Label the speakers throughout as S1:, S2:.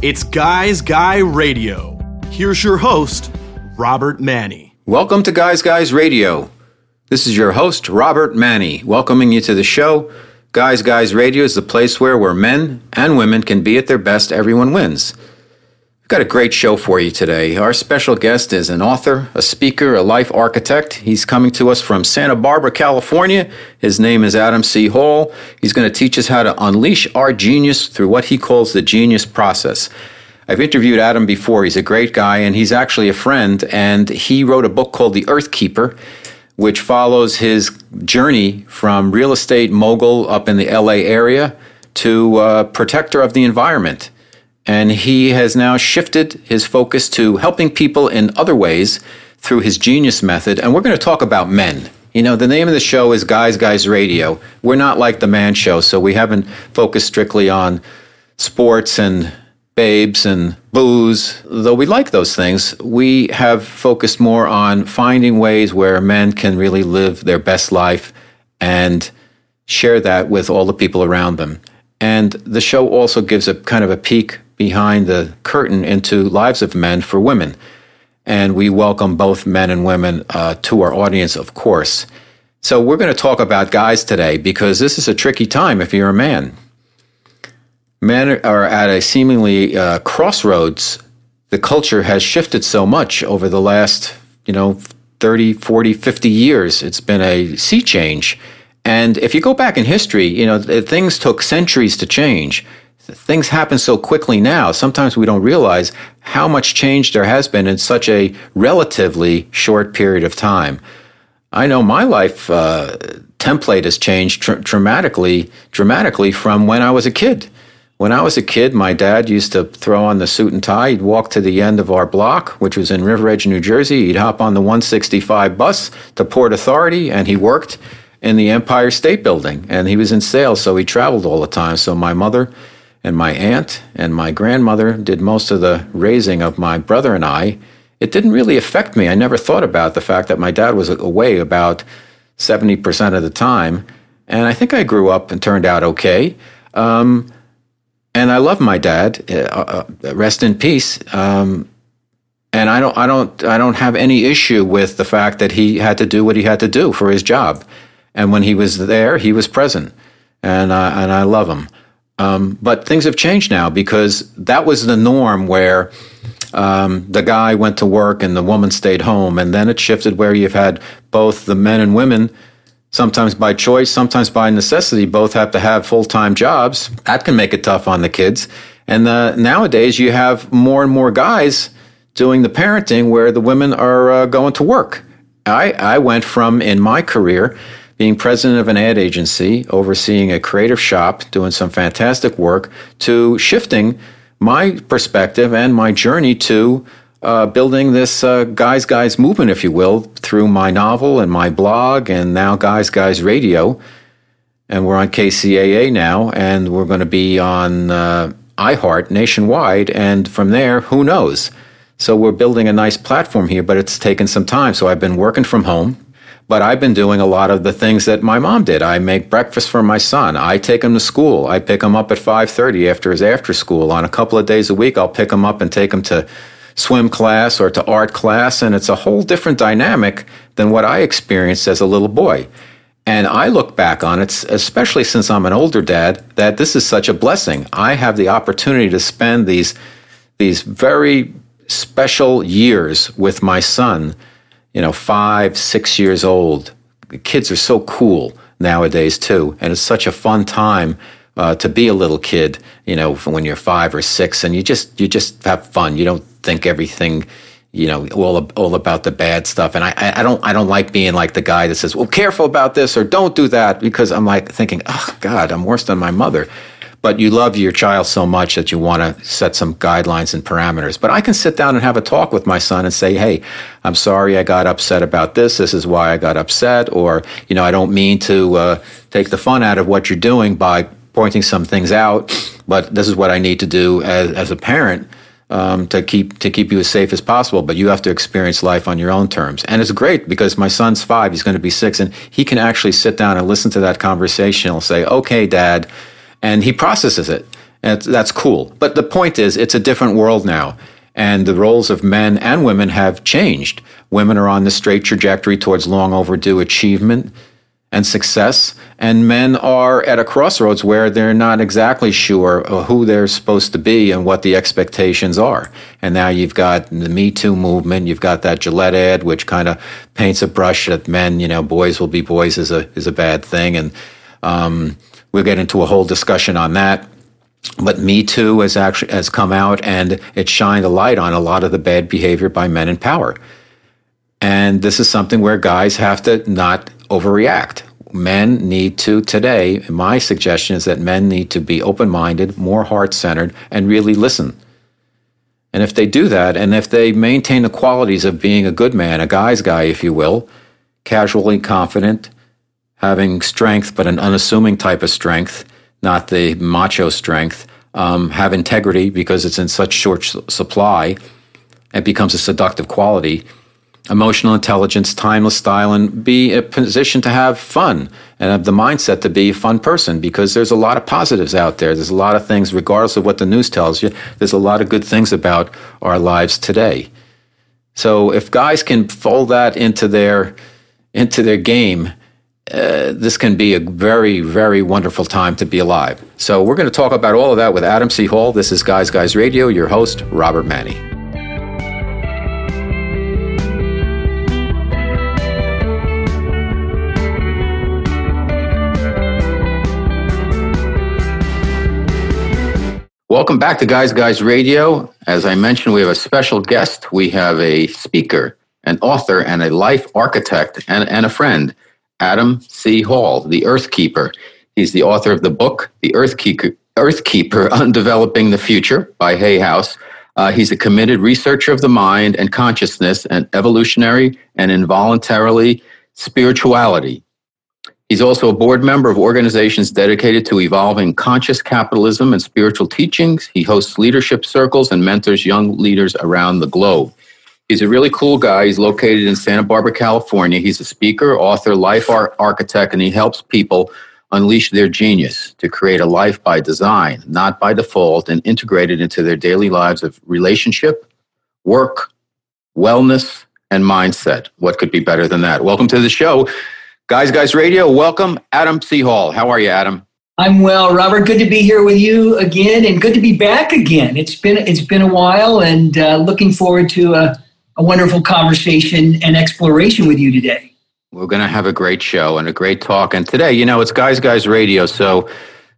S1: It's Guys Guy Radio. Here's your host, Robert Manni.
S2: Welcome to Guys Guys Radio. This is your host, Robert Manni, welcoming you to the show. Guys Guys Radio is the place where, where men and women can be at their best, everyone wins. Got a great show for you today. Our special guest is an author, a speaker, a life architect. He's coming to us from Santa Barbara, California. His name is Adam C. Hall. He's going to teach us how to unleash our genius through what he calls the genius process. I've interviewed Adam before. He's a great guy and he's actually a friend. And he wrote a book called The Earth Keeper which follows his journey from real estate mogul up in the LA area to uh, protector of the environment. And he has now shifted his focus to helping people in other ways through his genius method. And we're going to talk about men. You know, the name of the show is Guys Guys Radio. We're not like the man show, so we haven't focused strictly on sports and babes and booze, though we like those things, we have focused more on finding ways where men can really live their best life and share that with all the people around them. And the show also gives a kind of a peek behind the curtain into lives of men for women. And we welcome both men and women uh, to our audience, of course. So we're going to talk about guys today because this is a tricky time if you're a man men are at a seemingly uh, crossroads. The culture has shifted so much over the last, you know, 30, 40, 50 years. It's been a sea change. And if you go back in history, you know, things took centuries to change. Things happen so quickly now. Sometimes we don't realize how much change there has been in such a relatively short period of time. I know my life uh, template has changed tr- dramatically, dramatically from when I was a kid. When I was a kid, my dad used to throw on the suit and tie. He'd walk to the end of our block, which was in River Edge, New Jersey. He'd hop on the 165 bus to Port Authority, and he worked in the Empire State Building. And he was in sales, so he traveled all the time. So my mother and my aunt and my grandmother did most of the raising of my brother and I. It didn't really affect me. I never thought about the fact that my dad was away about 70% of the time. And I think I grew up and turned out okay. Um, and I love my dad. Uh, uh, rest in peace. Um, and I don't, I don't, I don't have any issue with the fact that he had to do what he had to do for his job. And when he was there, he was present, and I, and I love him. Um, but things have changed now because that was the norm where um, the guy went to work and the woman stayed home, and then it shifted where you've had both the men and women sometimes by choice, sometimes by necessity, both have to have full time jobs. That can make it tough on the kids. And uh, nowadays, you have more and more guys doing the parenting where the women are uh, going to work. I, I went from, in my career, being president of an ad agency, overseeing a creative shop, doing some fantastic work, to shifting my perspective and my journey to uh, building this uh, Guys Guys movement, if you will, through my novel and my blog, and now Guys Guys Radio. And we're on KCAA now, and we're going to be on uh, iHeart nationwide. And from there, who knows? So we're building a nice platform here, but it's taken some time. So I've been working from home, but I've been doing a lot of the things that my mom did. I make breakfast for my son. I take him to school. I pick him up at 5:30 after his after school. On a couple of days a week, I'll pick him up and take him to swim class or to art class, and it's a whole different dynamic than what I experienced as a little boy. And I look back on it, especially since I'm an older dad, that this is such a blessing. I have the opportunity to spend these, these very special years with my son, you know, five, six years old. The kids are so cool nowadays, too. And it's such a fun time uh, to be a little kid, you know, when you're five or six, and you just you just have fun. You don't think everything, you know, all all about the bad stuff. And I I don't I don't like being like the guy that says, "Well, careful about this" or "Don't do that," because I'm like thinking, "Oh God, I'm worse than my mother." But you love your child so much that you want to set some guidelines and parameters. But I can sit down and have a talk with my son and say, "Hey, I'm sorry I got upset about this. This is why I got upset," or you know, I don't mean to uh, take the fun out of what you're doing by pointing some things out, but this is what I need to do as, as a parent um, to keep to keep you as safe as possible. But you have to experience life on your own terms, and it's great because my son's five; he's going to be six, and he can actually sit down and listen to that conversation. He'll say, "Okay, Dad," and he processes it. And that's cool. But the point is, it's a different world now. And the roles of men and women have changed. Women are on the straight trajectory towards long overdue achievement and success. And men are at a crossroads where they're not exactly sure who they're supposed to be and what the expectations are. And now you've got the Me Too movement. You've got that Gillette ad, which kind of paints a brush that men, you know, boys will be boys is a, is a bad thing. And, um, we'll get into a whole discussion on that. But Me Too has actually has come out and it shined a light on a lot of the bad behavior by men in power. And this is something where guys have to not overreact. Men need to today, my suggestion is that men need to be open minded, more heart centered, and really listen. And if they do that, and if they maintain the qualities of being a good man, a guy's guy, if you will, casually confident, having strength, but an unassuming type of strength, not the macho strength, um, have integrity because it's in such short supply, it becomes a seductive quality emotional intelligence, timeless style, and be a position to have fun and have the mindset to be a fun person because there's a lot of positives out there. There's a lot of things, regardless of what the news tells you, there's a lot of good things about our lives today. So if guys can fold that into their into their game, uh, this can be a very, very wonderful time to be alive. So we're going to talk about all of that with Adam C. Hall. This is Guys Guys Radio. Your host, Robert Manni. Welcome back to Guys Guys Radio. As I mentioned, we have a special guest. We have a speaker, an author, and a life architect, and, and a friend, Adam C. Hall, the Earth Keeper. He's the author of the book, The Earth Keeper, Earth Keeper on Developing the Future by Hay House. Uh, he's a committed researcher of the mind and consciousness and evolutionary and involuntarily spirituality. He's also a board member of organizations dedicated to evolving conscious capitalism and spiritual teachings. He hosts leadership circles and mentors young leaders around the globe. He's a really cool guy. He's located in Santa Barbara, California. He's a speaker, author, life art architect, and he helps people unleash their genius to create a life by design, not by default, and integrate it into their daily lives of relationship, work, wellness, and mindset. What could be better than that? Welcome to the show. Guys, Guys Radio, welcome Adam C. Hall. How are you, Adam?
S3: I'm well, Robert. Good to be here with you again, and good to be back again. It's been it's been a while, and uh, looking forward to a, a wonderful conversation and exploration with you today.
S2: We're going to have a great show and a great talk. And today, you know, it's Guys Guys Radio, so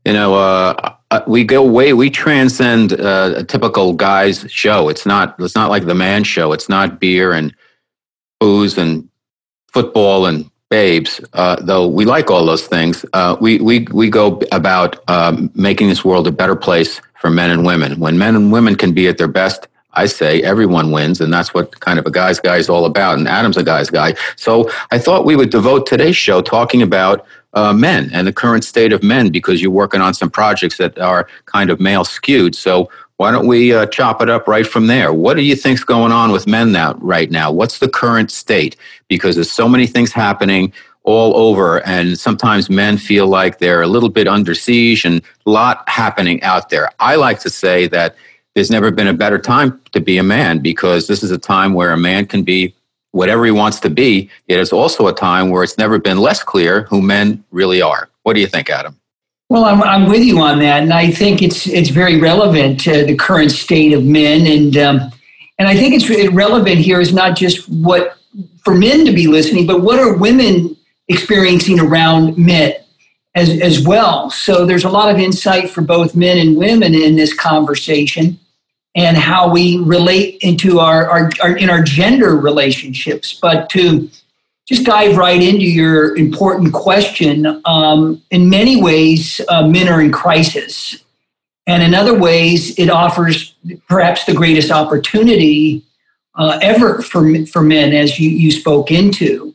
S2: you know, uh, uh we go way we transcend uh, a typical guys show. It's not it's not like the man show. It's not beer and booze and football and babes, uh, though we like all those things, uh, we, we, we go about um, making this world a better place for men and women. When men and women can be at their best, I say everyone wins, and that's what kind of a guy's guy is all about. And Adam's a guy's guy. So I thought we would devote today's show talking about uh, men and the current state of men because you're working on some projects that are kind of male skewed. So why don't we uh, chop it up right from there? What do you think's going on with men now, right now? What's the current state? Because there's so many things happening all over, and sometimes men feel like they're a little bit under siege and a lot happening out there. I like to say that there's never been a better time to be a man because this is a time where a man can be whatever he wants to be. It is also a time where it's never been less clear who men really are. What do you think, Adam?
S3: Well, I'm, I'm with you on that, and I think it's it's very relevant to the current state of men, and um, and I think it's relevant here is not just what for men to be listening, but what are women experiencing around men as as well. So there's a lot of insight for both men and women in this conversation, and how we relate into our, our, our in our gender relationships. But to just dive right into your important question. Um, in many ways, uh, men are in crisis. And in other ways, it offers perhaps the greatest opportunity uh, ever for, for men, as you, you spoke into.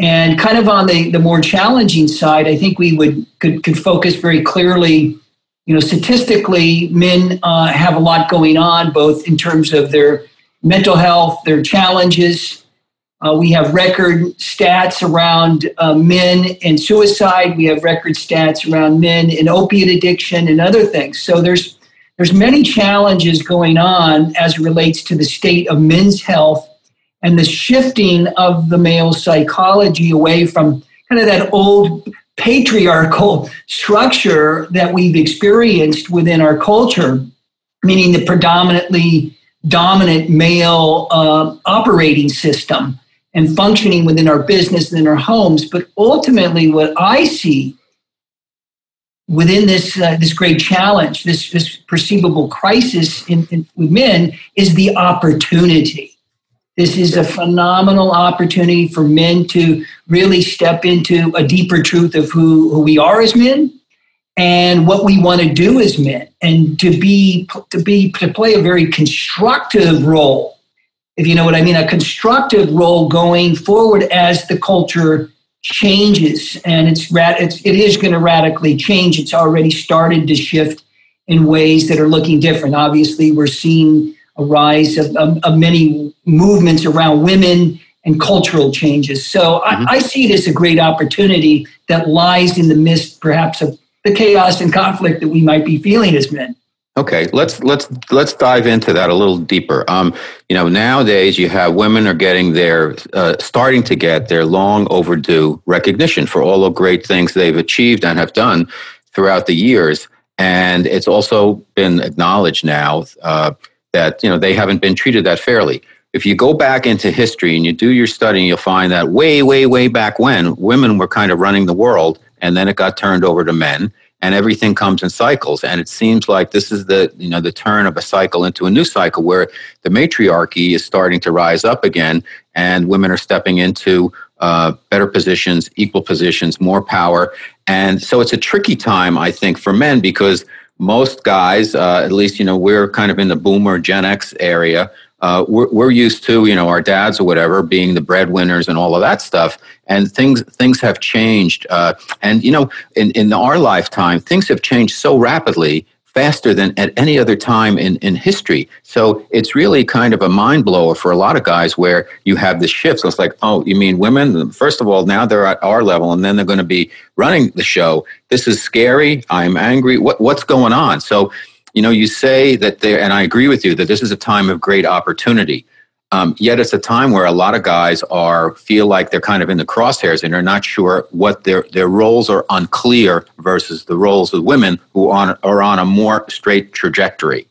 S3: And kind of on the, the more challenging side, I think we would could, could focus very clearly. You know, statistically, men uh, have a lot going on, both in terms of their mental health, their challenges, uh, we have record stats around uh, men and suicide. We have record stats around men and opiate addiction and other things. So there's there's many challenges going on as it relates to the state of men's health and the shifting of the male psychology away from kind of that old patriarchal structure that we've experienced within our culture, meaning the predominantly dominant male uh, operating system and functioning within our business and in our homes. But ultimately, what I see within this uh, this great challenge, this this perceivable crisis in, in, with men, is the opportunity. This is a phenomenal opportunity for men to really step into a deeper truth of who, who we are as men and what we want to do as men. And to be to be to play a very constructive role if you know what i mean a constructive role going forward as the culture changes. And it's, it's it is going to radically change. It's already started to shift in ways that are looking different. Obviously we're seeing a rise of, of, of many movements around women and cultural changes. So mm-hmm. I, I, see it as a great opportunity that lies in the midst, perhaps, of the chaos and conflict that we might be feeling as men.
S2: Okay, let's let's let's dive into that a little deeper. Um, you know, nowadays you have women are getting their uh, starting to get their long overdue recognition for all the great things they've achieved and have done throughout the years, and it's also been acknowledged now. Uh, that you know they haven't been treated that fairly. If you go back into history and you do your study, you'll find that way, way, way back when women were kind of running the world, and then it got turned over to men, and everything comes in cycles. And it seems like this is the you know the turn of a cycle into a new cycle where the matriarchy is starting to rise up again, and women are stepping into uh, better positions, equal positions, more power. And so it's a tricky time, I think, for men because most guys, uh, at least, you know, we're kind of in the boomer Gen X area. Uh, we're, we're used to, you know, our dads or whatever being the breadwinners and all of that stuff. And things things have changed. Uh, and you know, in in our lifetime, things have changed so rapidly faster than at any other time in, in history. So it's really kind of a mind blower for a lot of guys where you have this shift. So it's like, oh, you mean women? First of all, now they're at our level and then they're going to be running the show. This is scary. I'm angry. What, what's going on? So, you know, you say that there, and I agree with you that this is a time of great opportunity. Um, yet it's a time where a lot of guys are feel like they're kind of in the crosshairs and they're not sure what their their roles are unclear versus the roles of women who on, are on a more straight trajectory.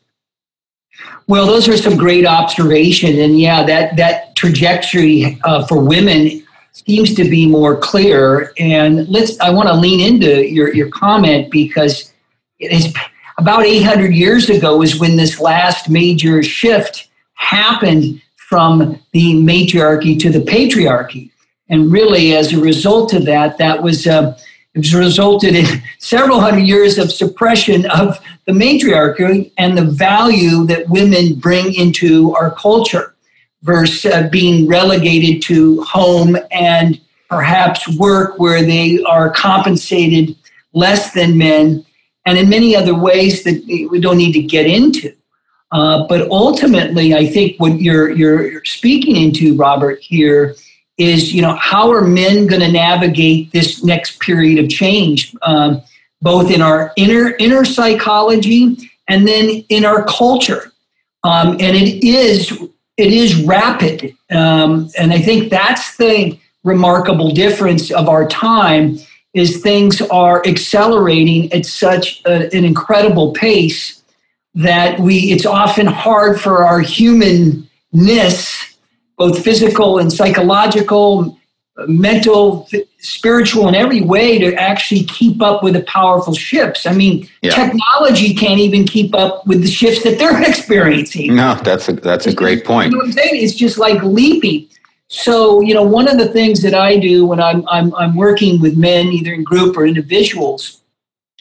S3: Well, those are some great observations, and yeah, that that trajectory uh, for women seems to be more clear. And let's I want to lean into your your comment because it is about 800 years ago is when this last major shift happened from the matriarchy to the patriarchy. And really, as a result of that, that was uh, it was resulted in several hundred years of suppression of the matriarchy and the value that women bring into our culture versus uh, being relegated to home and perhaps work where they are compensated less than men and in many other ways that we don't need to get into. Uh, but ultimately, I think what you're, you're speaking into, Robert, here is, you know, how are men going to navigate this next period of change, um, both in our inner inner psychology and then in our culture, um, and it is it is rapid, um, and I think that's the remarkable difference of our time is things are accelerating at such a, an incredible pace that we it's often hard for our humanness both physical and psychological mental spiritual in every way to actually keep up with the powerful shifts. I mean yeah. technology can't even keep up with the shifts that they're experiencing.
S2: No that's a that's a great point
S3: you know what i'm saying? It's just like leaping. So you know one of the things that i do when i'm i'm, I'm working with men either in group or individuals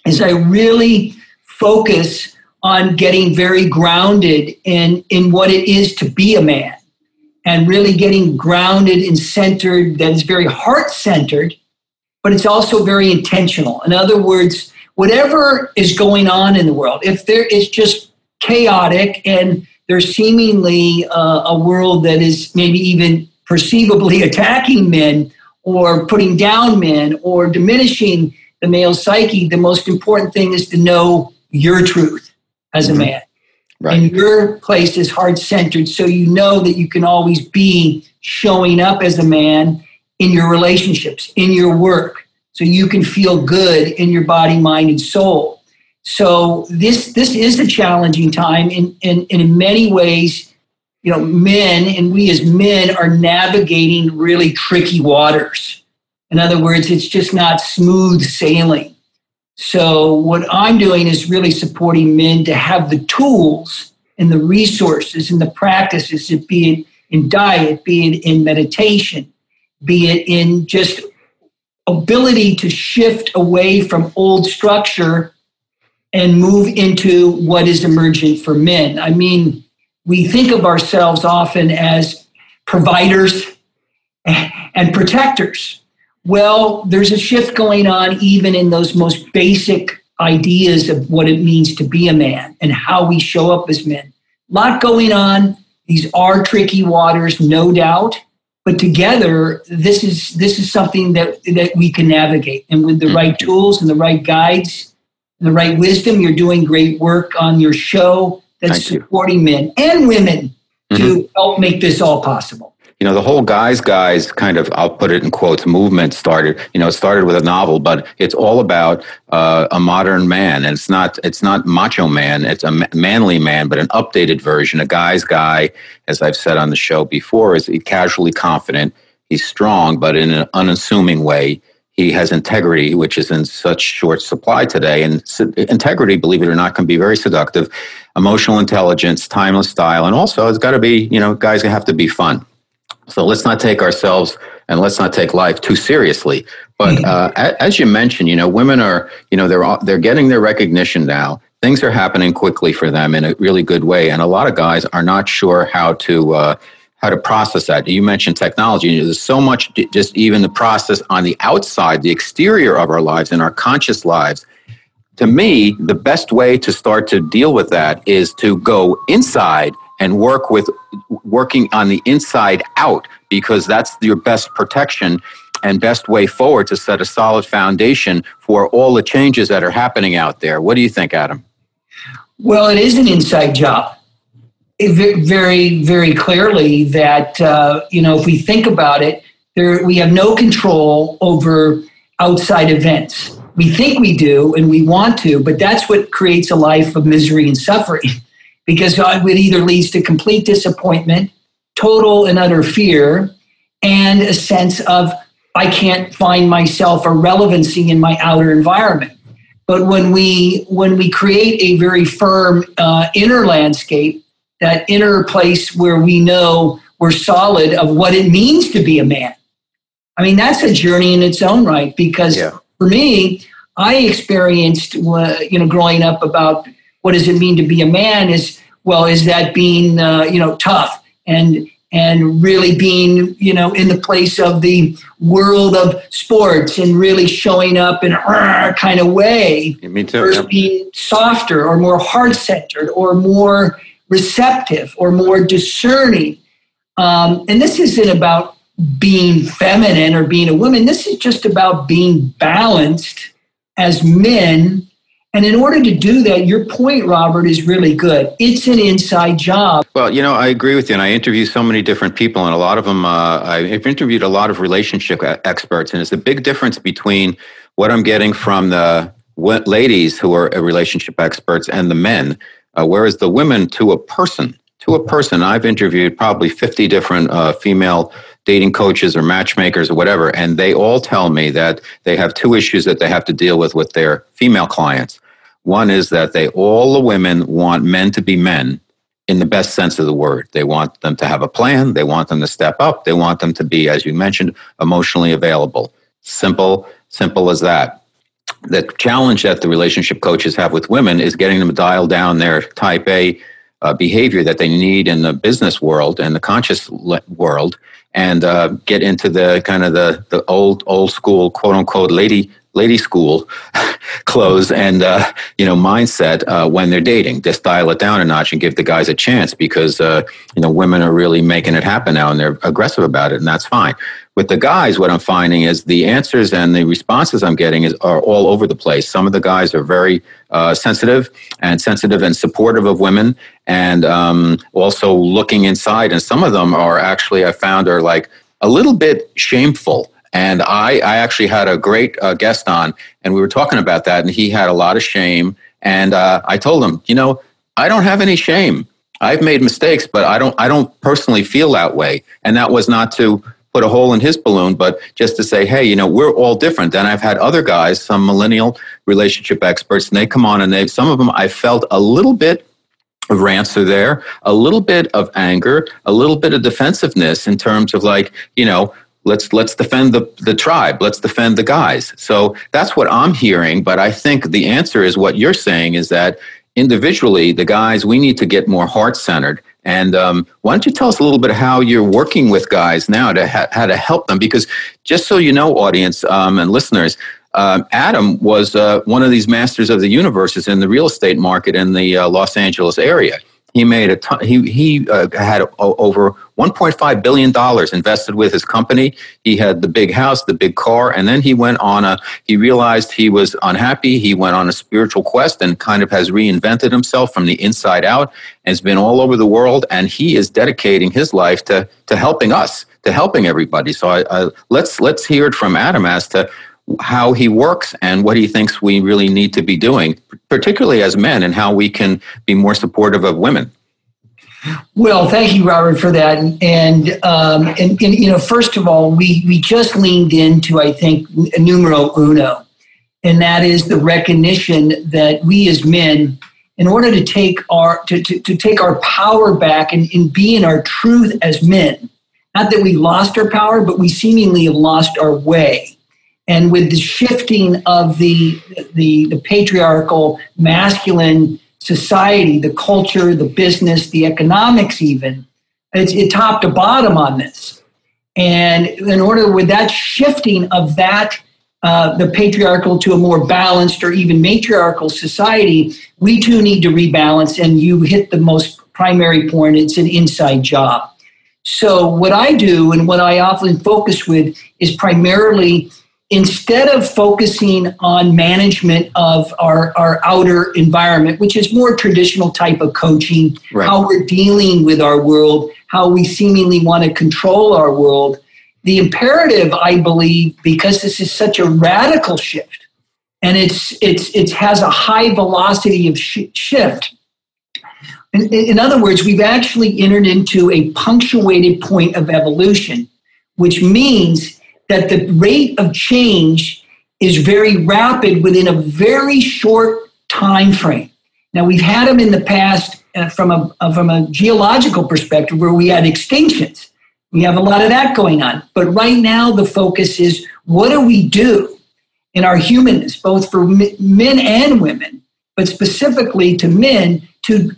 S3: is i really focus on getting very grounded in, in what it is to be a man and really getting grounded and centered that is very heart centered, but it's also very intentional. In other words, whatever is going on in the world, if there is just chaotic and there's seemingly uh, a world that is maybe even perceivably attacking men or putting down men or diminishing the male psyche, the most important thing is to know your truth as a
S2: Mhm.
S3: man.
S2: Right.
S3: And your place is heart centered, so you know that you can always be showing up as a man in your relationships, in your work, so you can feel good in your body, mind, and soul. So this this is a challenging time, and in, in, in many ways, you know, men and we as men are navigating really tricky waters. In other words, it's just not smooth sailing. So, what I'm doing is really supporting men to have the tools and the resources and the practices, be it in diet, be it in meditation, be it in just ability to shift away from old structure and move into what is emergent for men. I mean, we think of ourselves often as providers and protectors. Well, there's a shift going on even in those most basic ideas of what it means to be a man and how we show up as men. A lot going on. These are tricky waters, no doubt. But together, this is this is something that, that we can navigate. And with the right mm-hmm. tools and the right guides and the right wisdom, you're doing great work on your show that's
S2: Thank you.
S3: supporting men and women to mm-hmm. help make this all possible.
S2: You know the whole guys guys kind of i'll put it in quotes movement started you know it started with a novel but it's all about uh, a modern man. And it's not it's not macho man it's a manly man but an updated version. A guy's guy as i've said on the show before is casually confident. He's strong but in an unassuming way he has integrity which is in such short supply today. And integrity believe it or not can be very seductive. Emotional intelligence timeless style and also it's got to be you know guys have to be fun so let's not take ourselves and let's not take life too seriously. But uh, as you mentioned, you know, women are, you know, they're they're getting their recognition now. Things are happening quickly for them in a really good way, and a lot of guys are not sure how to uh, how to process that. You mentioned technology. There's so much, just even the process on the outside, the exterior of our lives, in our conscious lives. To me, the best way to start to deal with that is to go inside and work with working on the inside out because that's your best protection and best way forward to set a solid foundation for all the changes that are happening out there. What do you think, Adam?
S3: Well, it is an inside job. Very, very clearly that uh, you know if we think about it, there we have no control over outside events. We think we do, and we want to, but that's what creates a life of misery and suffering, because it either leads to complete disappointment, total and utter fear, and a sense of I can't find myself a relevancy in my outer environment. But when we when we create a very firm uh, inner landscape, that inner place where we know we're solid of what it means to be a man, I mean that's a journey in its own right. Because
S2: Yeah.
S3: for me, I experienced you know growing up about what does it mean to be a man is well is that being uh, you know tough and and really being you know in the place of the world of sports and really showing up in a kind of way
S2: Me too.
S3: versus being softer or more heart centered or more receptive or more discerning. Um, and this isn't about being feminine or being a woman. This is just about being balanced as men. And in order to do that, your point, Robert, is really good. It's an inside job.
S2: Well, you know, I agree with you, and I interview so many different people, and a lot of them. Uh, I've interviewed a lot of relationship experts, and it's a big difference between what I'm getting from the ladies who are uh, relationship experts and the men. Uh, whereas the women, to a person, to a person, I've interviewed probably 50 different uh, female dating coaches or matchmakers or whatever, and they all tell me that they have two issues that they have to deal with with their female clients. One is that they all the women want men to be men in the best sense of the word. They want them to have a plan. They want them to step up. They want them to be, as you mentioned, emotionally available. Simple, simple as that. The challenge that the relationship coaches have with women is getting them to dial down their type A uh, behavior that they need in the business world and the conscious world and uh, get into the kind of the, the old old school quote unquote lady lady school clothes and uh, you know mindset uh, when they're dating. Just dial it down a notch and give the guys a chance because uh, you know women are really making it happen now and they're aggressive about it, and that's fine. With the guys, what I'm finding is the answers and the responses I'm getting is are all over the place. Some of the guys are very uh, sensitive and sensitive and supportive of women, and um, also looking inside. And some of them are actually I found are like a little bit shameful and I, I actually had a great uh, guest on, and we were talking about that, and he had a lot of shame. And uh, I told him, you know, I don't have any shame. I've made mistakes, but I don't, I don't personally feel that way. And that was not to put a hole in his balloon, but just to say, hey, you know, we're all different. And I've had other guys, some millennial relationship experts, and they come on and they, some of them I felt a little bit of rants are there, a little bit of anger, a little bit of defensiveness in terms of like, you know, let's let's defend the, the tribe. Let's defend the guys. So that's what i'm hearing but i think the answer is what you're saying is that individually the guys we need to get more heart centered and um, why don't you tell us a little bit how you're working with guys now to ha- how to help them? Because just so you know audience um, and listeners um, adam was uh, one of these masters of the universes in the real estate market in the uh, los angeles area he made a ton, he he uh, had over 1.5 billion dollars invested with his company. He had the big house, the big car, and then he went on a. He realized he was unhappy. He went on a spiritual quest and kind of has reinvented himself from the inside out. And has been all over the world, and he is dedicating his life to to helping us, to helping everybody. So I, I, let's let's hear it from Adam as to how he works and what he thinks we really need to be doing, particularly as men, and how we can be more supportive of women.
S3: Well, thank you, Robert, for that. And, um, and, and, you know, first of all, we, we just leaned into, I think, numero uno, and that is the recognition that we as men, in order to take our to, to, to take our power back and, and be in our truth as men, not that we lost our power, but we seemingly have lost our way and with the shifting of the, the, the patriarchal masculine society, the culture, the business, the economics, even, it's it top to bottom on this. And in order with that shifting of that, uh, the patriarchal to a more balanced or even matriarchal society, we too need to rebalance. And you hit the most primary point it's an inside job. So, what I do and what I often focus with is primarily instead of focusing on management of our, our outer environment, which is more traditional type of coaching, right. how we're dealing with our world, how we seemingly want to control our world, the imperative, I believe, because this is such a radical shift, and it's it's it has a high velocity of sh- shift. In, in other words, we've actually entered into a punctuated point of evolution, which means that the rate of change is very rapid within a very short time frame. Now we've had them in the past uh, from a uh, from a geological perspective where we had extinctions. We have a lot of that going on. But right now the focus is what do we do in our humanness, both for men and women, but specifically to men to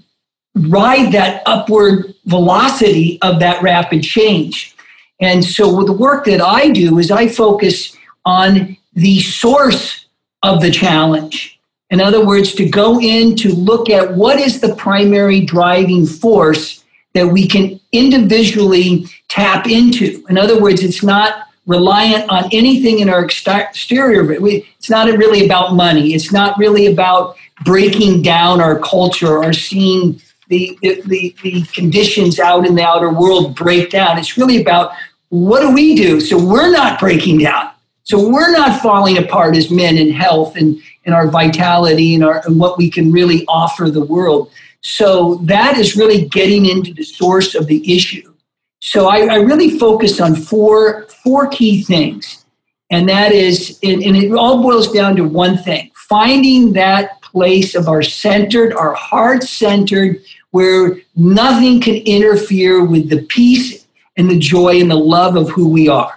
S3: ride that upward velocity of that rapid change. And so the work that I do is I focus on the source of the challenge. In other words, to go in to look at what is the primary driving force that we can individually tap into. In other words, it's not reliant on anything in our exterior. It's not really about money. It's not really about breaking down our culture or seeing the, the, the conditions out in the outer world break down. It's really about what do we do so we're not breaking down? So we're not falling apart as men in health and in our vitality and, our, and what we can really offer the world. So that is really getting into the source of the issue. So I, I really focus on four four key things, and that is, and, and it all boils down to one thing: finding that place of our centered, our heart centered, where nothing can interfere with the peace and the joy and the love of who we are.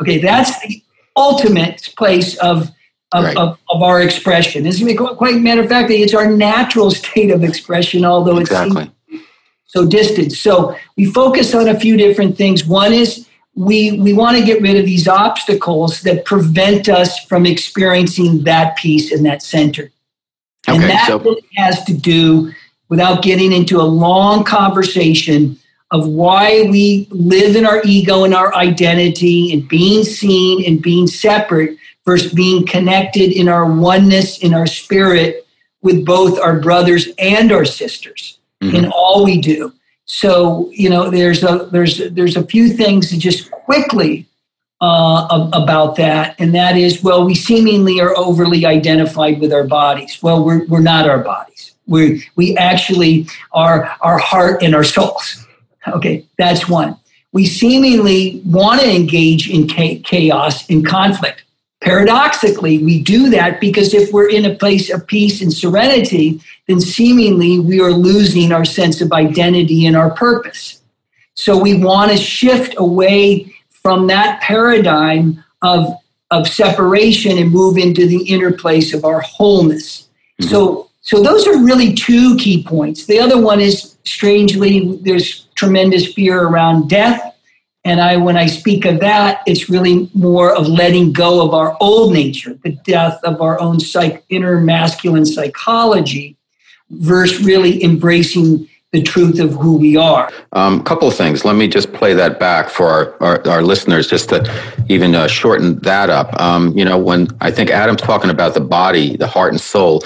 S3: Okay, that's the ultimate place of of, right. of, of, our expression. This is quite matter of fact, it's our natural state of expression, although exactly. it's so distant. So we focus on a few different things. One is we we want to get rid of these obstacles that prevent us from experiencing that peace and that center. And
S2: Okay,
S3: that
S2: so-
S3: really has to do, without getting into a long conversation, of why we live in our ego and our identity and being seen and being separate versus being connected in our oneness in our spirit with both our brothers and our sisters in all we do. So you know, there's a there's there's a few things just quickly uh, about that, and that is, well, we seemingly are overly identified with our bodies. Well, we're we're not our bodies. We we actually are our heart and our souls. Okay, that's one. We seemingly want to engage in chaos and conflict. Paradoxically, we do that because if we're in a place of peace and serenity, then seemingly we are losing our sense of identity and our purpose. So we want to shift away from that paradigm of, of separation and move into the inner place of our wholeness. Mm-hmm. So, so those are really two key points. The other one is strangely, there's tremendous fear around death. And I, when I speak of that, it's really more of letting go of our old nature, the death of our own psych, inner masculine psychology, versus really embracing the truth of who we are.
S2: A um, couple of things. Let me just play that back for our, our, our listeners, just to even uh, shorten that up. Um, you know, when I think Adam's talking about the body, the heart and soul,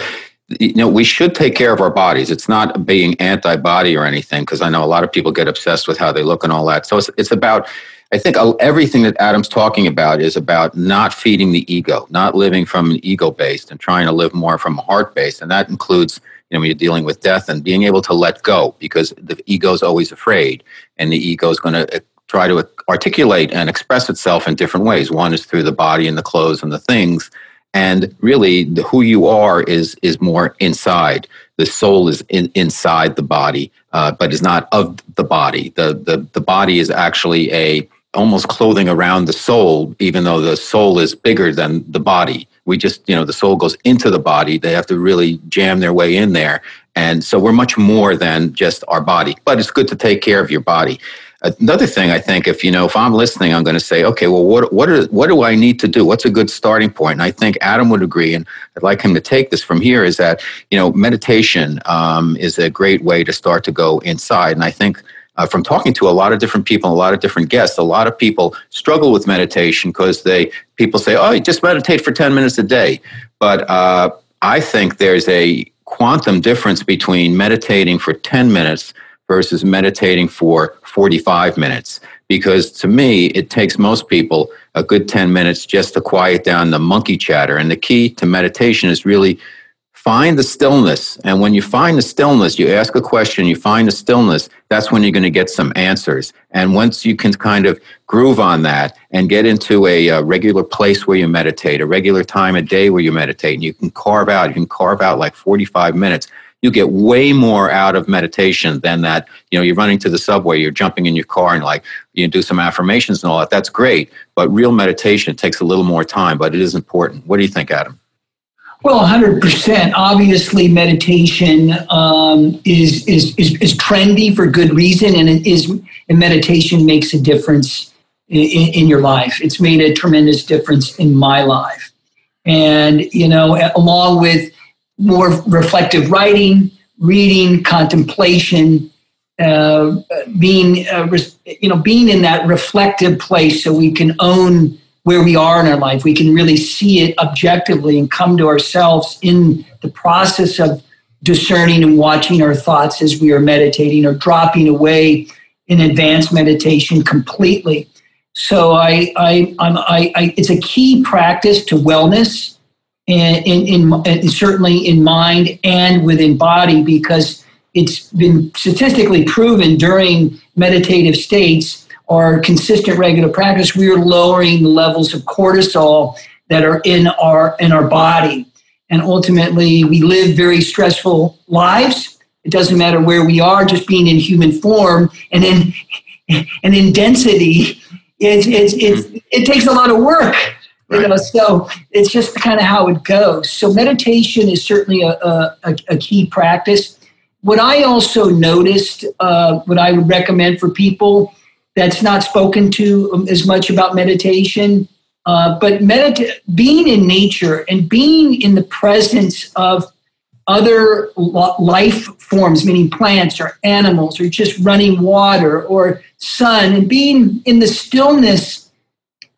S2: you know, we should take care of our bodies. It's not being anti-body or anything, because I know a lot of people get obsessed with how they look and all that. So it's, it's about, I think everything that Adam's talking about is about not feeding the ego, not living from an ego based and trying to live more from a heart based. And that includes, you know, when you're dealing with death and being able to let go because the ego is always afraid and the ego is going to eh, try to articulate and express itself in different ways. One is through the body and the clothes and the things. And really, the, who you are is is more inside. The soul is in, inside the body, uh, but is not of the body. The, the the body is actually a almost clothing around the soul, even though the soul is bigger than the body. We just, you know, the soul goes into the body. They have to really jam their way in there. And so we're much more than just our body. But it's good to take care of your body. Another thing I think, if you know, if I'm listening, I'm going to say, okay, well, what what are what do I need to do? What's a good starting point? And I think Adam would agree, and I'd like him to take this from here. Is that you know, meditation um, is a great way to start to go inside, and I think. Uh, from talking to a lot of different people, a lot of different guests, a lot of people struggle with meditation because they people say, "Oh, just meditate for ten minutes a day," but uh, I think there's a quantum difference between meditating for ten minutes versus meditating for 45 minutes. Because to me, it takes most people a good 10 minutes just to quiet down the monkey chatter. And the key to meditation is really find the stillness. And when you find the stillness, you ask a question, you find the stillness, that's when you're going to get some answers. And once you can kind of groove on that and get into a, a regular place where you meditate, a regular time of day where you meditate, and you can carve out, you can carve out like 45 minutes you get way more out of meditation than that. You know, you're running to the subway, you're jumping in your car and like you do some affirmations and all that. That's great. But real meditation takes a little more time, but it is important. What do you think, Adam?
S3: Well, 100%. Obviously, meditation um, is, is, is, is trendy for good reason, and it is, and meditation makes a difference in, in your life. It's made a tremendous difference in my life. And, you know, along with more reflective writing, reading, contemplation, uh, being uh, you know being in that reflective place, so we can own where we are in our life. We can really see it objectively and come to ourselves in the process of discerning and watching our thoughts as we are meditating or dropping away in advanced meditation completely. So I, I, I, I it's a key practice to wellness in, in, in, certainly in mind and within body because it's been statistically proven during meditative states or consistent regular practice we are lowering the levels of cortisol that are in our in our body. And ultimately we live very stressful lives. It doesn't matter where we are just being in human form and in and in density it's, it's, it's, it takes a lot of work Right. You know, so it's just kind of how it goes. So meditation is certainly a, a, a key practice. What I also noticed, uh, what I would recommend for people that's not spoken to um, as much about meditation. Uh, but medita- being in nature and being in the presence of other life forms, meaning plants or animals or just running water or sun, and being in the stillness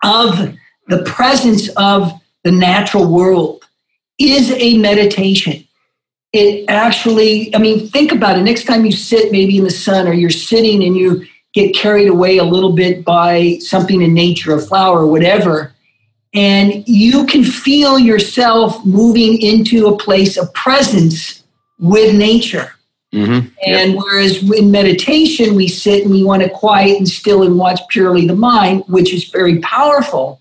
S3: of the presence of the natural world is a meditation. It actually, I mean, think about it. Next time you sit maybe in the sun or you're sitting and you get carried away a little bit by something in nature, a flower, or whatever, and you can feel yourself moving into a place of presence with nature. Mm-hmm. And yep. whereas in meditation, we sit and we want to quiet and still and watch purely the mind, which is very powerful.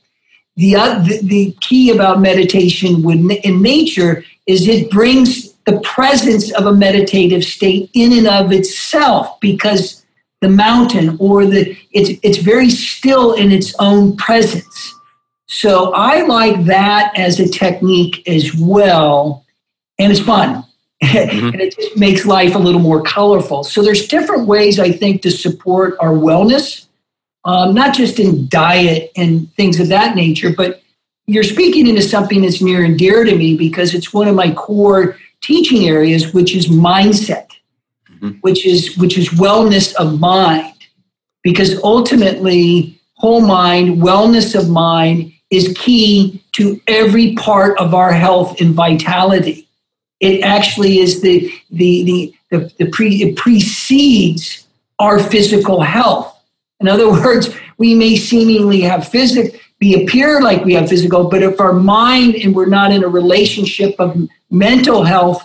S3: The, uh, the, the key about meditation with, in nature is it brings the presence of a meditative state in and of itself because the mountain or the it's it's very still in its own presence so I like that as a technique as well. And it's fun. Mm-hmm. and it just makes life a little more colorful. So there's different ways I think to support our wellness, um, not just in diet and things of that nature, but you're speaking into something that's near and dear to me because it's one of my core teaching areas, which is mindset, mm-hmm. which is which is wellness of mind. Because ultimately, whole mind, wellness of mind is key to every part of our health and vitality. It actually is the the the the, the pre it precedes our physical health. In other words, we may seemingly have physical be appear like we have physical, but if our mind and we're not in a relationship of mental health,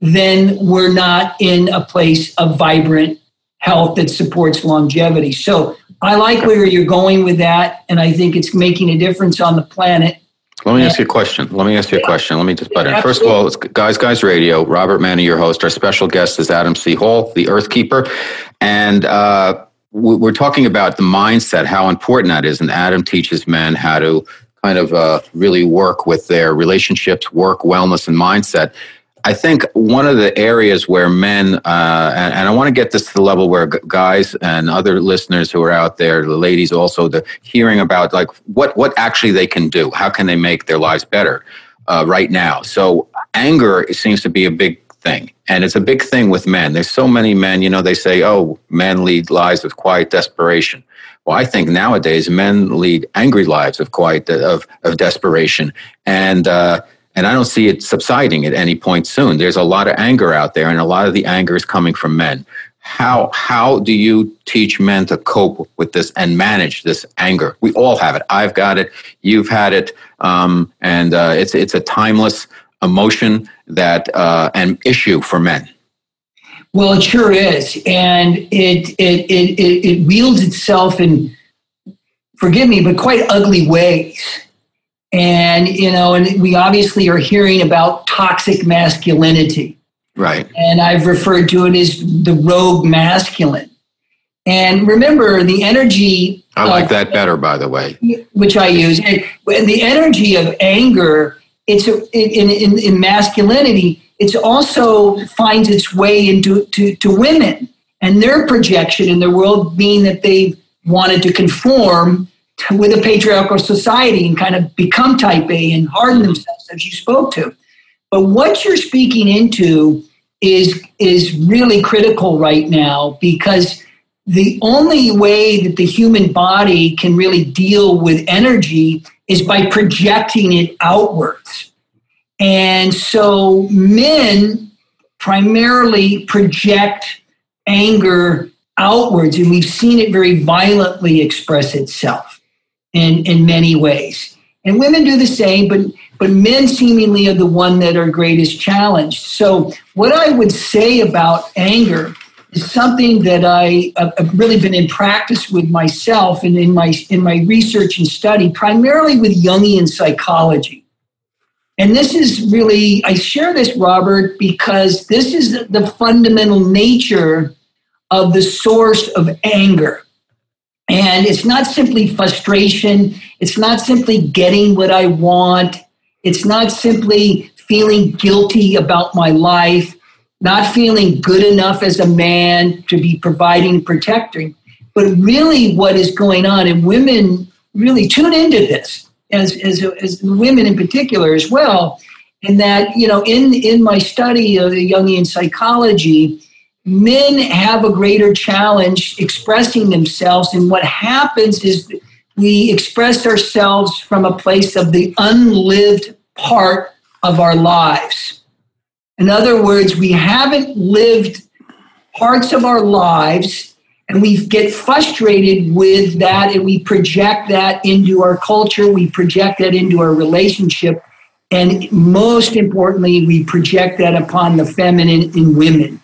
S3: then we're not in a place of vibrant health that supports longevity. So I like where you're going with that, and I think it's making a difference on the planet.
S2: Let me ask you a question. Let me ask you a question. Let me just butt in. First of all, it's Guys Guys Radio. Robert Manni, your host. Our special guest is Adam C. Hall, the Earth Keeper. And uh, we're talking about the mindset, how important that is. And Adam teaches men how to kind of uh, really work with their relationships, work, wellness, and mindset. I think one of the areas where men, uh, and, and, I want to get this to the level where guys and other listeners who are out there, the ladies also, the hearing about like what what actually they can do, how can they make their lives better uh, right now. So anger seems to be a big thing, and it's a big thing with men. There's so many men, you know, they say, oh, men lead lives of quiet desperation. Well, I think nowadays men lead angry lives of quiet of of desperation, and uh, and I don't see it subsiding at any point soon. There's a lot of anger out there, and a lot of the anger is coming from men. How how do you teach men to cope with this and manage this anger? We all have it. I've got it. You've had it, um, and uh, it's it's a timeless emotion that uh, an issue for men.
S3: Well, it sure is, and it it it it, it wields itself in forgive me, but quite ugly ways. And, you know, and we obviously are hearing about toxic masculinity.
S2: Right.
S3: And I've referred to it as the rogue masculine. And remember, the energy.
S2: I like that better, by the way.
S3: Which I use. And the energy of anger, it's in, in, in masculinity, it also finds its way into to, to women and their projection in the world being that they wanted to conform with a patriarchal society and kind of become type A and harden themselves as you spoke to. But what you're speaking into is is really critical right now because the only way that the human body can really deal with energy is by projecting it outwards. And so men primarily project anger outwards, and we've seen it very violently express itself in, in many ways. And women do the same, but but men seemingly are the one that are greatest challenged. So what I would say about anger is something that I, have really been in practice with myself and in my in my research and study, primarily with Jungian psychology. And this is really I share this, Robert, because this is the fundamental nature of the source of anger. And it's not simply frustration. It's not simply getting what I want. It's not simply feeling guilty about my life, not feeling good enough as a man to be providing, protecting. But really, what is going on, and women really tune into this, as, as, as women in particular as well, in that, you know, in, in my study of the Jungian psychology, men have a greater challenge expressing themselves. And what happens is we express ourselves from a place of the unlived part of our lives. In other words, we haven't lived parts of our lives and we get frustrated with that and we project that into our culture, we project that into our relationship, and most importantly, we project that upon the feminine in women.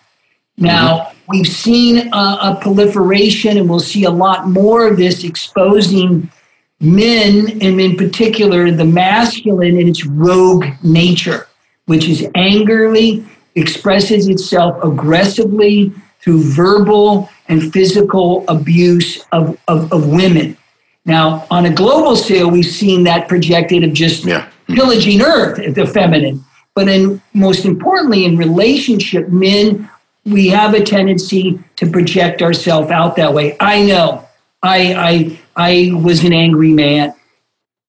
S3: Now, we've seen a, a proliferation, and we'll see a lot more of this exposing men, and in particular, the masculine in its rogue nature, which is angrily, expresses itself aggressively through verbal and physical abuse of, of, of women. Now, on a global scale, we've seen that projected of just yeah. pillaging earth, the feminine. But in most importantly, in relationship, men, we have a tendency to project ourselves out that way. I know. I I I was an angry man,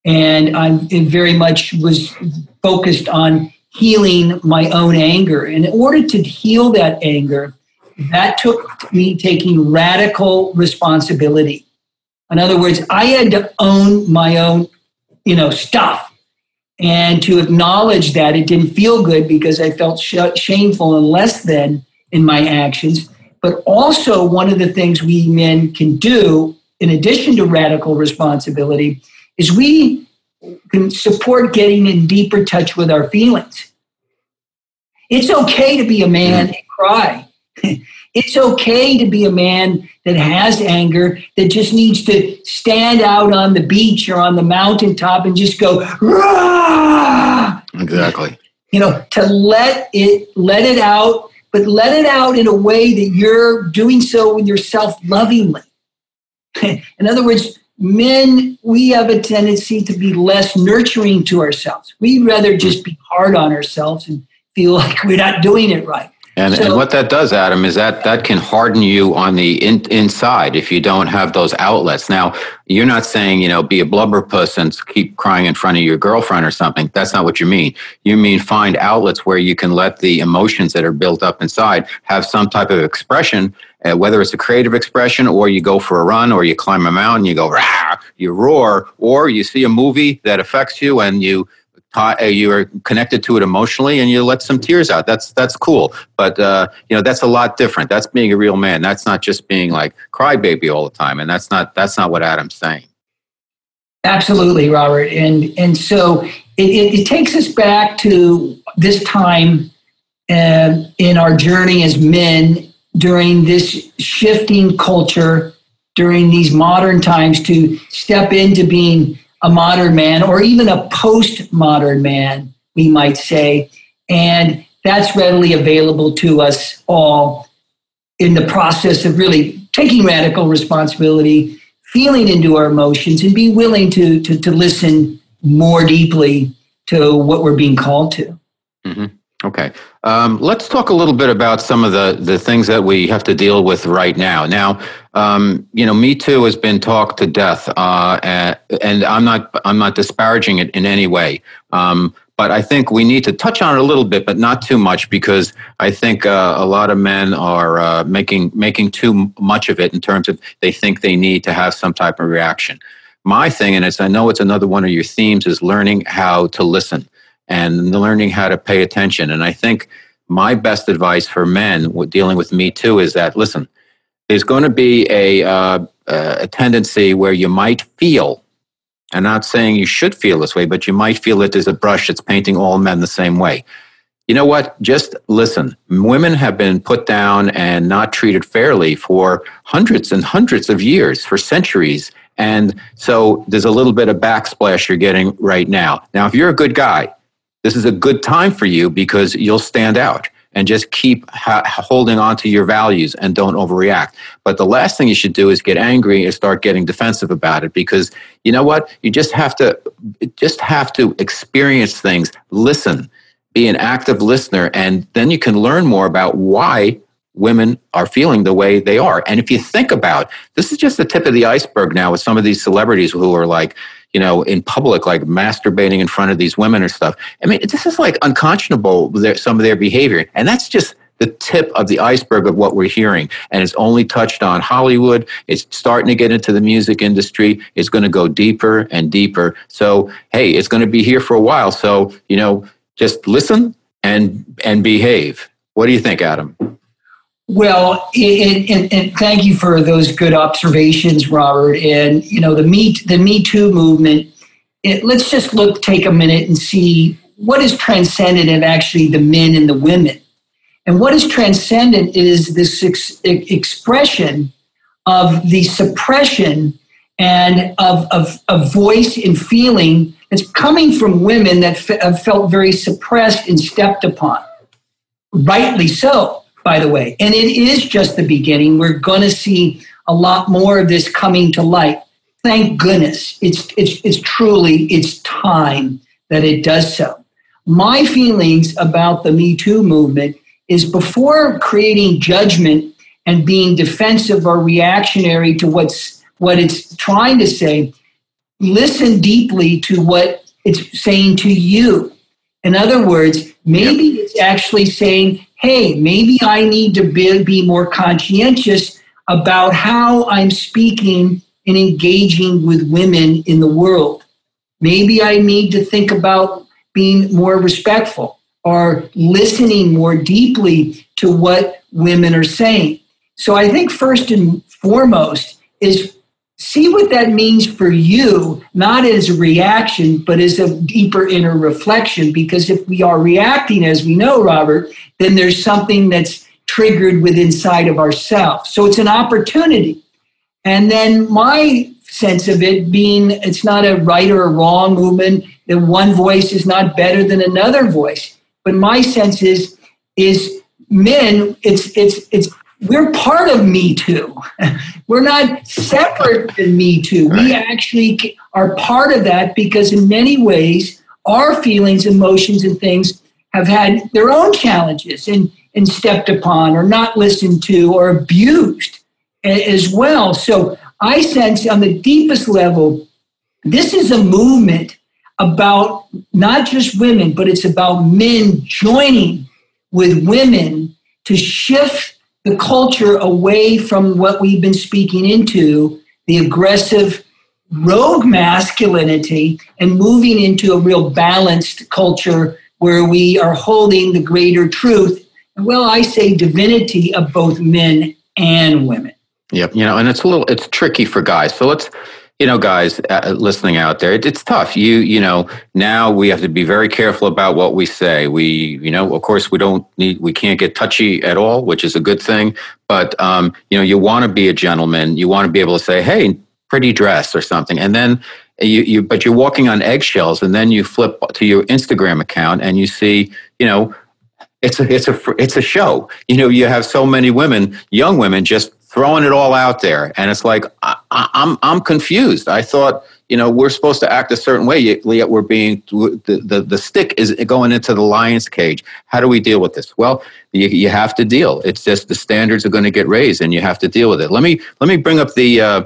S3: and I very much was focused on healing my own anger. And in order to heal that anger, that took me taking radical responsibility. In other words, I had to own my own, you know, stuff and to acknowledge that it didn't feel good because I felt sh- shameful and less than in my actions. But also, one of the things we men can do, in addition to radical responsibility, is we can support getting in deeper touch with our feelings. It's okay to be a man and cry. it's okay to be a man that has anger, that just needs to stand out on the beach or on the mountaintop and just go, Rah!
S2: Exactly.
S3: You know, to let it let it out, but let it out in a way that you're doing so with yourself lovingly. in other words, men, we have a tendency to be less nurturing to ourselves. We'd rather just be hard on ourselves and feel like we're not doing it right.
S2: And, so, and what that does, Adam, is that that can harden you on the in, inside if you don't have those outlets. Now, you're not saying, you know, be a blubber puss and keep crying in front of your girlfriend or something. That's not what you mean. You mean find outlets where you can let the emotions that are built up inside have some type of expression, uh, whether it's a creative expression or you go for a run or you climb a mountain, you go, rah, you roar, or you see a movie that affects you and you uh, you are connected to it emotionally and you let some tears out. That's that's cool. But uh, you know that's a lot different. That's being a real man. That's not just being like crybaby all the time. And that's not that's not what adam's saying.
S3: Absolutely robert. And and so it, it, it takes us back to this time uh, in our journey as men during this shifting culture during these modern times to step into being a modern man or even a postmodern man, we might say. And that's readily available to us all in the process of really taking radical responsibility, feeling into our emotions, and be willing to, to, to listen more deeply to what we're being called to.
S2: Mm-hmm. Okay. Um, let's talk a little bit about some of the, the things that we have to deal with right now. Now, um, you know, Me Too has been talked to death, uh, and, and, I'm not I'm not disparaging it in any way. Um, but I think we need to touch on it a little bit, but not too much, because I think uh, a lot of men are uh, making making too much of it in terms of they think they need to have some type of reaction. My thing, and it's I know it's another one of your themes, is learning how to listen and learning how to pay attention. And I think my best advice for men dealing with Me Too is that listen, there's going to be a, uh, a tendency where you might feel, I'm not saying you should feel this way, but you might feel that there's a brush that's painting all men the same way. You know what? Just listen. Women have been put down and not treated fairly for hundreds and hundreds of years, for centuries. And so there's a little bit of backsplash you're getting right now. Now, if you're a good guy, this is a good time for you because you'll stand out and just keep ha- holding on to your values and don't overreact. But the last thing you should do is get angry and start getting defensive about it because you know what? You just have to just have to experience things, listen, be an active listener and then you can learn more about why women are feeling the way they are. And if you think about this is just the tip of the iceberg now with some of these celebrities who are like, you know, in public, like masturbating in front of these women or stuff. I mean, this is like unconscionable, some of their behavior. And that's just the tip of the iceberg of what we're hearing. And it's only touched on Hollywood. It's starting to get into the music industry. It's going to go deeper and deeper. So, hey, it's going to be here for a while. So, you know, just listen and and behave. What do you think, Adam?
S3: Well, and, and, thank you for those good observations, Robert. And you know, the Me the Me Too movement. It, let's just look, take a minute, and see what is transcendent of actually the men and the women. And what is transcendent is this ex- expression of the suppression and of, of, of voice and feeling that's coming from women that f- have felt very suppressed and stepped upon. Rightly so, by the way. And it is just the beginning. We're going to see a lot more of this coming to light. Thank goodness. It's, it's, it's truly, it's time that it does so. My feelings about the Me Too movement is before creating judgment and being defensive or reactionary to what's what it's trying to say, listen deeply to what it's saying to you. In other words, maybe yep. it's actually saying, hey, maybe I need to be, be more conscientious about how I'm speaking and engaging with women in the world. Maybe I need to think about being more respectful or listening more deeply to what women are saying. So I think first and foremost is see what that means for you, not as a reaction, but as a deeper inner reflection. Because if we are reacting, as we know, Robert, then there's something that's triggered within inside of ourselves. So it's an opportunity. And then my sense of it being it's not a right or a wrong movement, that one voice is not better than another voice. But my sense is is men, it's it's it's we're part of Me Too. we're not separate from Me Too. Right. We actually are part of that because, in many ways, our feelings, emotions, and things have had their own challenges and, and stepped upon or not listened to or abused as well. So I sense on the deepest level, this is a movement about not just women, but it's about men joining with women to shift the culture away from what we've been speaking into the aggressive rogue masculinity and moving into a real balanced culture where we are holding the greater truth well i say divinity of both men and women.
S2: Yep you know and it's a little it's tricky for guys. So let's you know, guys uh, listening out there, it, it's tough. You, you know, now we have to be very careful about what we say. We, you know, of course, we don't need, we can't get touchy at all, which is a good thing. But, um, you know, you want to be a gentleman. You want to be able to say, hey, pretty dress or something. And then you, you, but you're walking on eggshells. And then you flip to your Instagram account and you see, you know, it's a, it's a, it's a show. You know, you have so many women, young women, just throwing it all out there, and it's like I, am I'm, I'm confused. I thought you know we're supposed to act a certain way, yet we're being the, the the stick is going into the lion's cage. How do we deal with this? Well, you, you have to deal. It's just the standards are going to get raised, and you have to deal with it. Let me let me bring up the. Uh,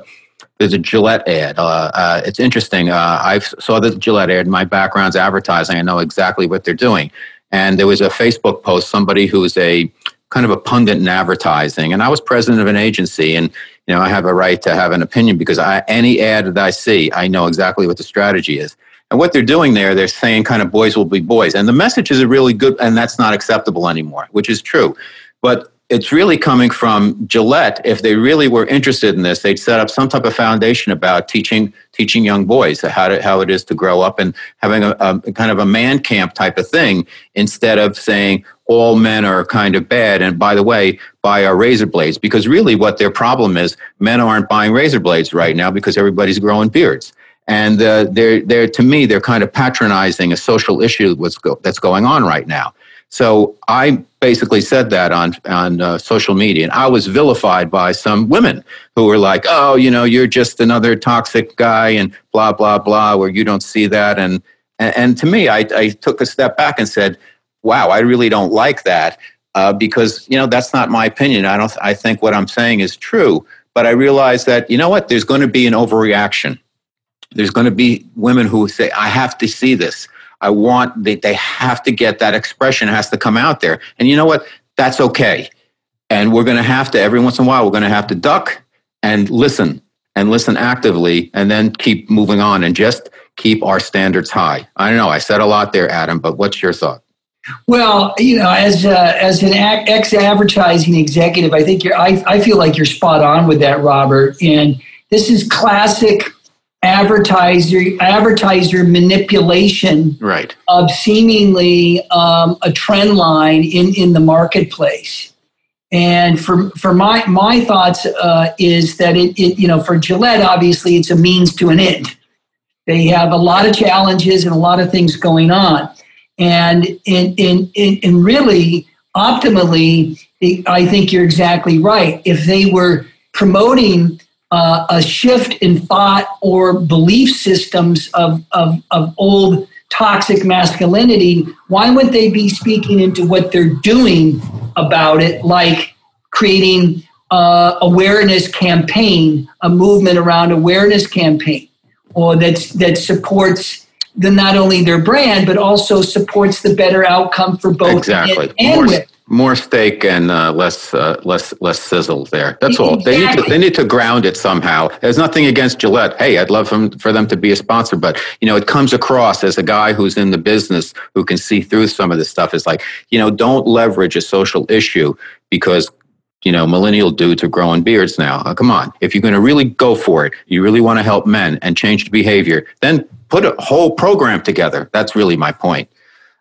S2: there's a Gillette ad. Uh, uh, it's interesting. Uh, I saw the Gillette ad. My background's advertising. I know exactly what they're doing. And there was a Facebook post. Somebody who's a kind of a pundit in advertising. And I was president of an agency, and you know I have a right to have an opinion because I, any ad that I see, I know exactly what the strategy is. And what they're doing there, they're saying kind of boys will be boys, and the message is a really good, and that's not acceptable anymore, which is true. But it's really coming from Gillette. If they really were interested in this, they'd set up some type of foundation about teaching teaching young boys how to, how it is to grow up and having a, a kind of a man camp type of thing instead of saying all men are kind of bad. And by the way, buy our razor blades because really what their problem is, men aren't buying razor blades right now because everybody's growing beards. And uh, they're, they're, to me, they're kind of patronizing a social issue that's, go, that's going on right now. So I basically said that on on uh, social media, and I was vilified by some women who were like, "Oh, you know, you're just another toxic guy," and blah blah blah, where you don't see that. And and, and to me, I, I took a step back and said, "Wow, I really don't like that." uh, because you know that's not my opinion. I don't. I think what I'm saying is true, but I realize that you know what? There's going to be an overreaction. There's going to be women who say, "I have to see this. I want." They they have to get that expression. It has to come out there, and you know what? That's okay. And we're going to have to every once in a while. We're going to have to duck and listen and listen actively, and then keep moving on and just keep our standards high. I don't know. I said a lot there, Adam, but what's your thought?
S3: Well, you know, as uh, as an ex advertising executive, I think you're. I, I feel like you're spot on with that, Robert. And this is classic advertiser advertiser manipulation
S2: right.
S3: of seemingly um, a trend line in in the marketplace. And for for my my thoughts uh, is that it, it you know for Gillette obviously it's a means to an end. They have a lot of challenges and a lot of things going on and in, in, in, really, optimally, I think you're exactly right. If they were promoting uh, a shift in thought or belief systems of, of, of old toxic masculinity, why would they be speaking into what they're doing about it, like creating uh, awareness campaign, a movement around awareness campaign, or that that supports the not only their brand but also supports the better outcome for both
S2: exactly
S3: and
S2: more, more steak and uh, less uh, less less sizzle there. That's all. They need to they need to ground it somehow. There's nothing against Gillette. Hey, I'd love them, for them to be a sponsor, but you know it comes across as a guy who's in the business who can see through some of this stuff. is like you know don't leverage a social issue because you know, millennial dudes are growing beards now. Uh, come on. If you're going to really go for it, you really want to help men and change the behavior, then put a whole program together. That's really my point.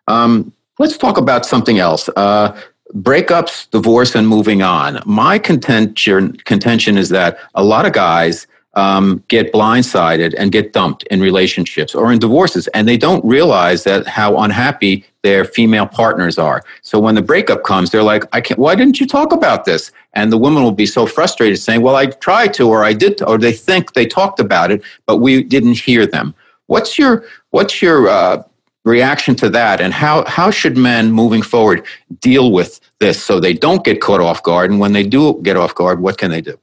S2: Um, let's talk about something else. Uh, breakups, divorce, and moving on. My contention, contention is that a lot of guys um, get blindsided and get dumped in relationships or in divorces, and they don't realize that how unhappy their female partners are. So when the breakup comes, they're like, "I can't. Why didn't you talk about this?" And the woman will be so frustrated, saying, "Well, I tried to, or I did, or they think they talked about it, but we didn't hear them." What's your What's your uh, reaction to that, and how how should men moving forward deal with this so they don't get caught off guard? And when they do get off guard, what can they do?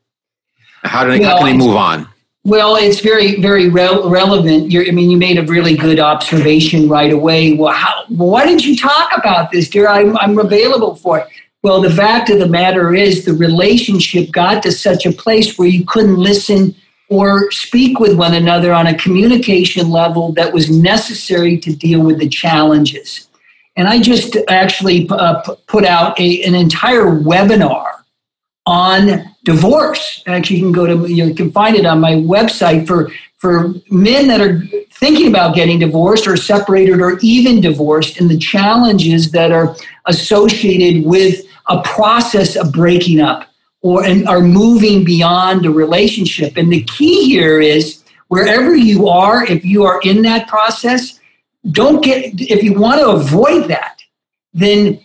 S2: How, do they, well, how can they move on?
S3: Well, it's very, very re- relevant. You're, I mean, you made a really good observation right away. Well, how, why didn't you talk about this, dear? I'm, I'm available for it. Well, the fact of the matter is, the relationship got to such a place where you couldn't listen or speak with one another on a communication level that was necessary to deal with the challenges. And I just actually uh, put out a, an entire webinar on divorce. Actually, you can go to you can find it on my website for for men that are thinking about getting divorced or separated or even divorced and the challenges that are associated with a process of breaking up or and are moving beyond a relationship. And the key here is wherever you are, if you are in that process, don't get if you want to avoid that, then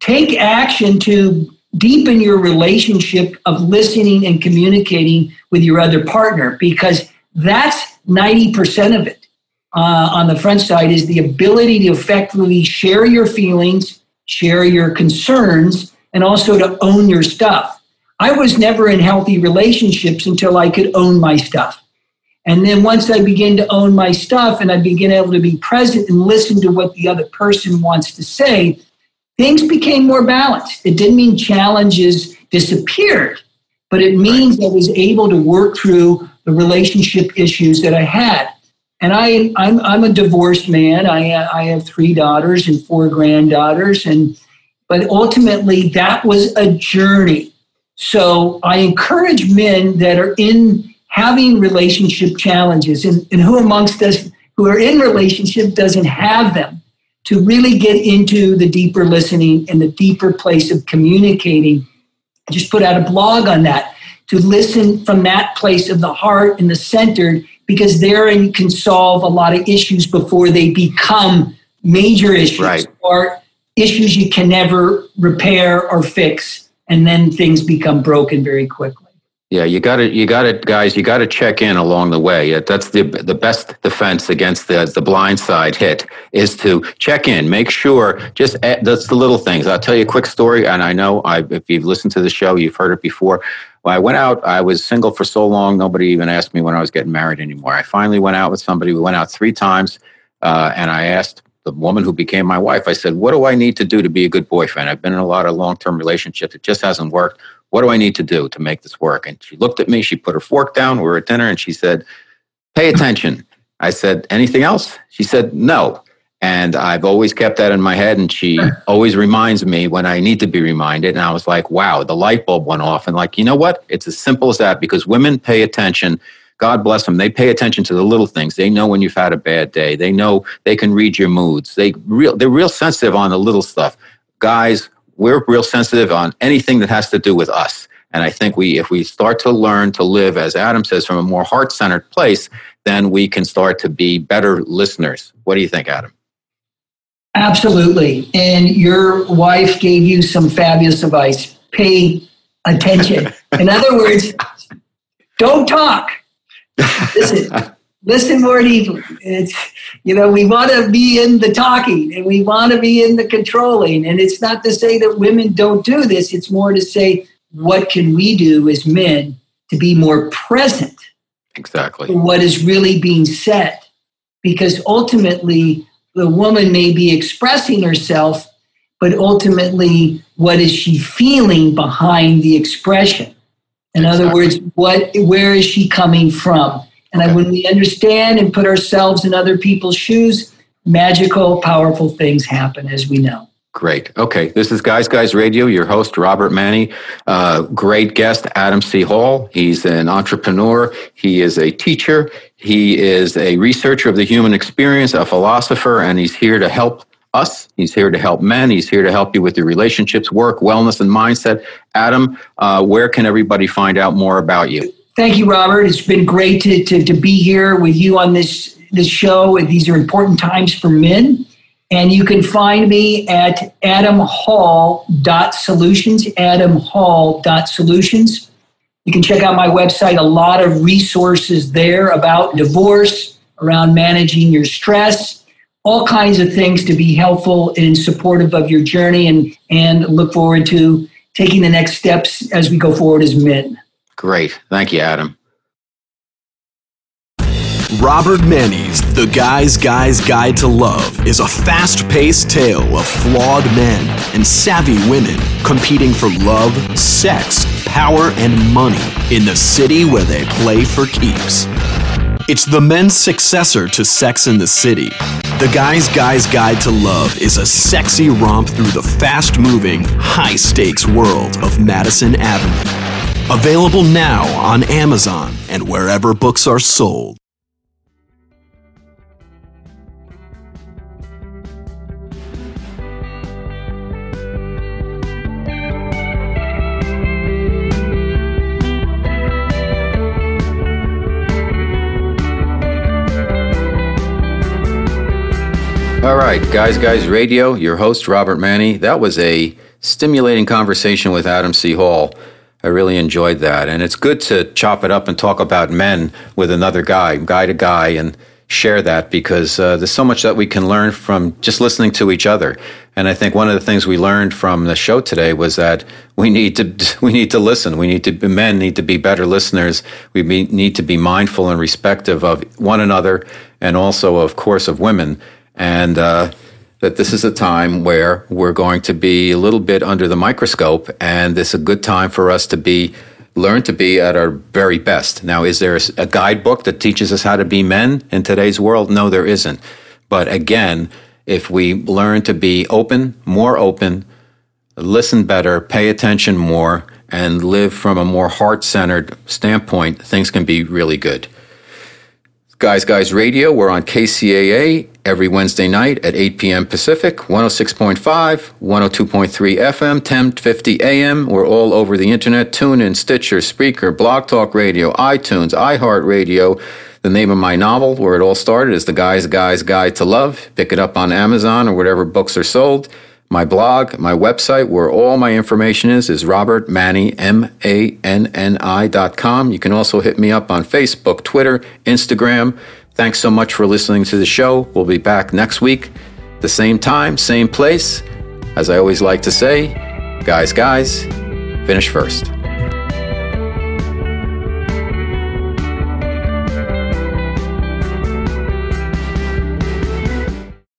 S3: take action to deepen your relationship of listening and communicating with your other partner because that's 90% of it uh, on the front side is the ability to effectively share your feelings share your concerns and also to own your stuff i was never in healthy relationships until i could own my stuff and then once i begin to own my stuff and i begin able to be present and listen to what the other person wants to say things became more balanced. It didn't mean challenges disappeared, but it means I was able to work through the relationship issues that I had. And I, I'm, I'm a divorced man. I, I have three daughters and four granddaughters. And, but ultimately, that was a journey. So I encourage men that are in having relationship challenges, and, and who amongst us who are in relationship doesn't have them, to really get into the deeper listening and the deeper place of communicating. I just put out a blog on that to listen from that place of the heart and the center because therein you can solve a lot of issues before they become major issues
S2: right.
S3: or issues you can never repair or fix and then things become broken very quickly
S2: Yeah, you got to, you got to, guys, you got to check in along the way. That's the the best defense against the the blind side hit is to check in, make sure. Just eh, that's the little things. I'll tell you a quick story, and I know I, if you've listened to the show, you've heard it before. When I went out, I was single for so long, nobody even asked me when I was getting married anymore. I finally went out with somebody. We went out three times, uh, and I asked the woman who became my wife. I said, "What do I need to do to be a good boyfriend? I've been in a lot of long term relationships. It just hasn't worked." What do I need to do to make this work? And she looked at me, she put her fork down, we were at dinner, and she said, Pay attention. I said, Anything else? She said, No. And I've always kept that in my head, and she always reminds me when I need to be reminded. And I was like, wow, the light bulb went off. And like, you know what? It's as simple as that because women pay attention. God bless them. They pay attention to the little things. They know when you've had a bad day. They know they can read your moods. They real they're real sensitive on the little stuff. Guys, we're real sensitive on anything that has to do with us. And I think we, if we start to learn to live, as Adam says, from a more heart centered place, then we can start to be better listeners. What do you think, Adam?
S3: Absolutely. And your wife gave you some fabulous advice. Pay attention. In other words, don't talk. Listen listen more deeply. It's, you know, we want to be in the talking and we want to be in the controlling. And it's not to say that women don't do this, it's more to say, what can we do as men to be more present?
S2: Exactly.
S3: what is really being said? Because ultimately, the woman may be expressing herself, but ultimately, what is she feeling behind the expression? In exactly. other words, what, where is she coming from? And okay. when we understand and put ourselves in other people's shoes, magical, powerful things happen, as we know.
S2: Great. Okay. This is Guys Guys Radio, your host, Robert Manni. Uh, great guest, Adam C. Hall. He's an entrepreneur. He is a teacher. He is a researcher of the human experience, a philosopher, and he's here to help us. He's here to help men. He's here to help you with your relationships, work, wellness, and mindset. Adam, uh, where can everybody find out more about you?
S3: Thank you, Robert. It's been great to, to, to be here with you on this, this show. These are important times for men. And you can find me at adamhall.solutions, adamhall.solutions. You can check out my website, a lot of resources there about divorce, around managing your stress, all kinds of things to be helpful and supportive of your journey and, and look forward to taking the next steps as we go forward as men.
S2: Great. Thank you, Adam.
S1: Robert Manni's The Guy's Guy's Guide to Love is a fast paced tale of flawed men and savvy women competing for love, sex, power, and money in the city where they play for keeps. It's the men's successor to Sex in the City. The Guy's Guy's Guide to Love is a sexy romp through the fast moving, high stakes world of Madison Avenue. Available now on Amazon and wherever books are sold.
S2: All right, Guys Guys Radio, your host, Robert Manni. That was a stimulating conversation with Adam C. Hall. I really enjoyed that. And it's good to chop it up and talk about men with another guy, guy to guy, and share that because uh, there's so much that we can learn from just listening to each other. And I think one of the things we learned from the show today was that we need to we need to listen. We need to men need to be better listeners. We be, need to be mindful and respective of one another, and also, of course, of women. And uh, that this is a time where we're going to be a little bit under the microscope, and it's a good time for us to be learn to be at our very best. Now, is there a guidebook that teaches us how to be men in today's world? No, there isn't. But again, if we learn to be open, more open, listen better, pay attention more, and live from a more heart centered standpoint, things can be really good. Guys Guys Radio, we're on KCAA every Wednesday night at 8 p.m. Pacific, 106.5, 102.3 FM, 1050 AM. We're all over the internet, Tune in, Stitcher, Spreaker, Blog Talk Radio, iTunes, iHeartRadio. The name of my novel, where it all started, is The Guy's Guy's Guide to Love. Pick it up on Amazon or whatever books are sold. My blog, my website, where all my information is, is robertmanni, M-A-N-N-I dot com. You can also hit me up on Facebook, Twitter, Instagram. Thanks so much for listening to the show. We'll be back next week, the same time, same place. As I always like to say, guys, guys, finish first.